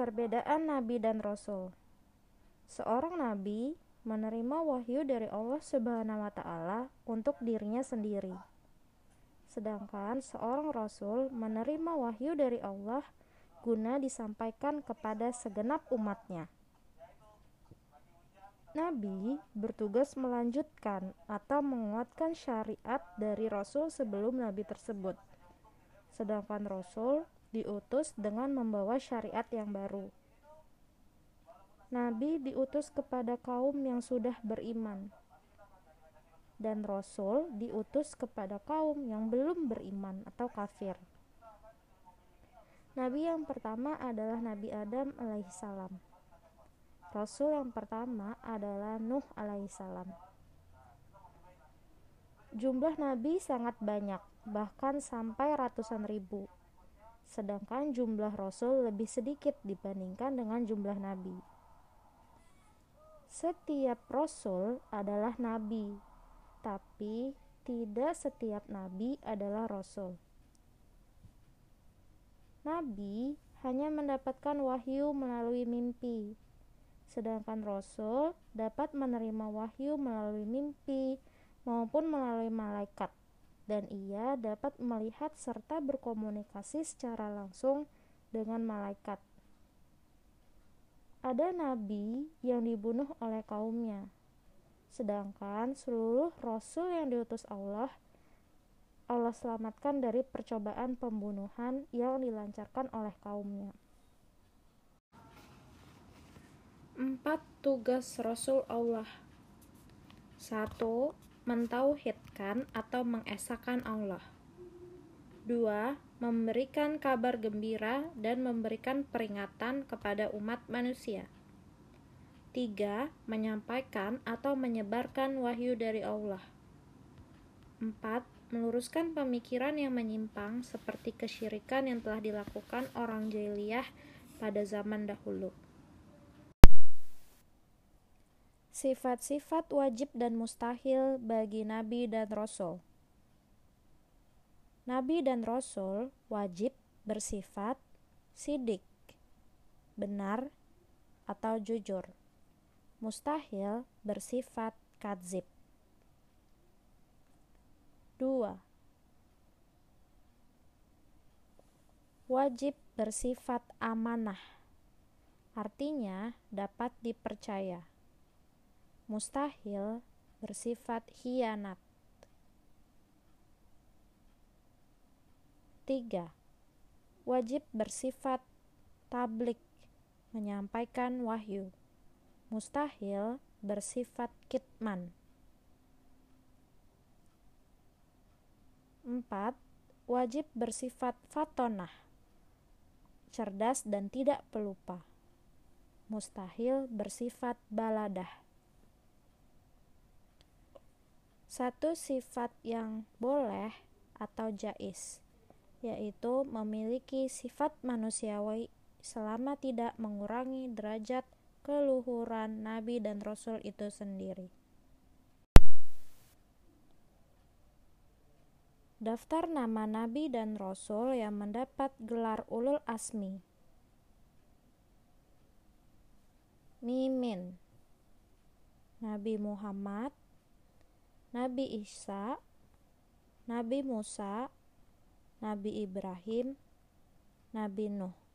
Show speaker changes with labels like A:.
A: Perbedaan Nabi dan Rasul. Seorang Nabi menerima wahyu dari Allah Subhanahu wa Ta'ala untuk dirinya sendiri, sedangkan seorang Rasul menerima wahyu dari Allah guna disampaikan kepada segenap umatnya. Nabi bertugas melanjutkan atau menguatkan syariat dari Rasul sebelum Nabi tersebut, sedangkan Rasul diutus dengan membawa syariat yang baru. Nabi diutus kepada kaum yang sudah beriman, dan Rasul diutus kepada kaum yang belum beriman atau kafir. Nabi yang pertama adalah Nabi Adam alaihissalam. Rasul yang pertama adalah Nuh alaihissalam. Jumlah nabi sangat banyak, bahkan sampai ratusan ribu sedangkan jumlah rasul lebih sedikit dibandingkan dengan jumlah nabi. Setiap rasul adalah nabi, tapi tidak setiap nabi adalah rasul. Nabi hanya mendapatkan wahyu melalui mimpi, sedangkan rasul dapat menerima wahyu melalui mimpi maupun melalui malaikat dan ia dapat melihat serta berkomunikasi secara langsung dengan malaikat. Ada nabi yang dibunuh oleh kaumnya, sedangkan seluruh rasul yang diutus Allah Allah selamatkan dari percobaan pembunuhan yang dilancarkan oleh kaumnya. Empat tugas Rasul Allah Satu mentauhidkan atau mengesahkan Allah. 2. Memberikan kabar gembira dan memberikan peringatan kepada umat manusia. 3. Menyampaikan atau menyebarkan wahyu dari Allah. 4. Meluruskan pemikiran yang menyimpang seperti kesyirikan yang telah dilakukan orang jahiliyah pada zaman dahulu. Sifat-sifat wajib dan mustahil bagi nabi dan rasul. Nabi dan rasul wajib bersifat sidik, benar atau jujur. Mustahil bersifat kadzib. 2. Wajib bersifat amanah. Artinya dapat dipercaya mustahil bersifat hianat. 3. Wajib bersifat tablik, menyampaikan wahyu. Mustahil bersifat kitman. 4. Wajib bersifat fatonah, cerdas dan tidak pelupa. Mustahil bersifat baladah. Satu sifat yang boleh atau jais, yaitu memiliki sifat manusiawi selama tidak mengurangi derajat keluhuran nabi dan rasul itu sendiri. Daftar nama nabi dan rasul yang mendapat gelar ulul asmi. Mimin Nabi Muhammad Nabi Isa, Nabi Musa, Nabi Ibrahim, Nabi Nuh.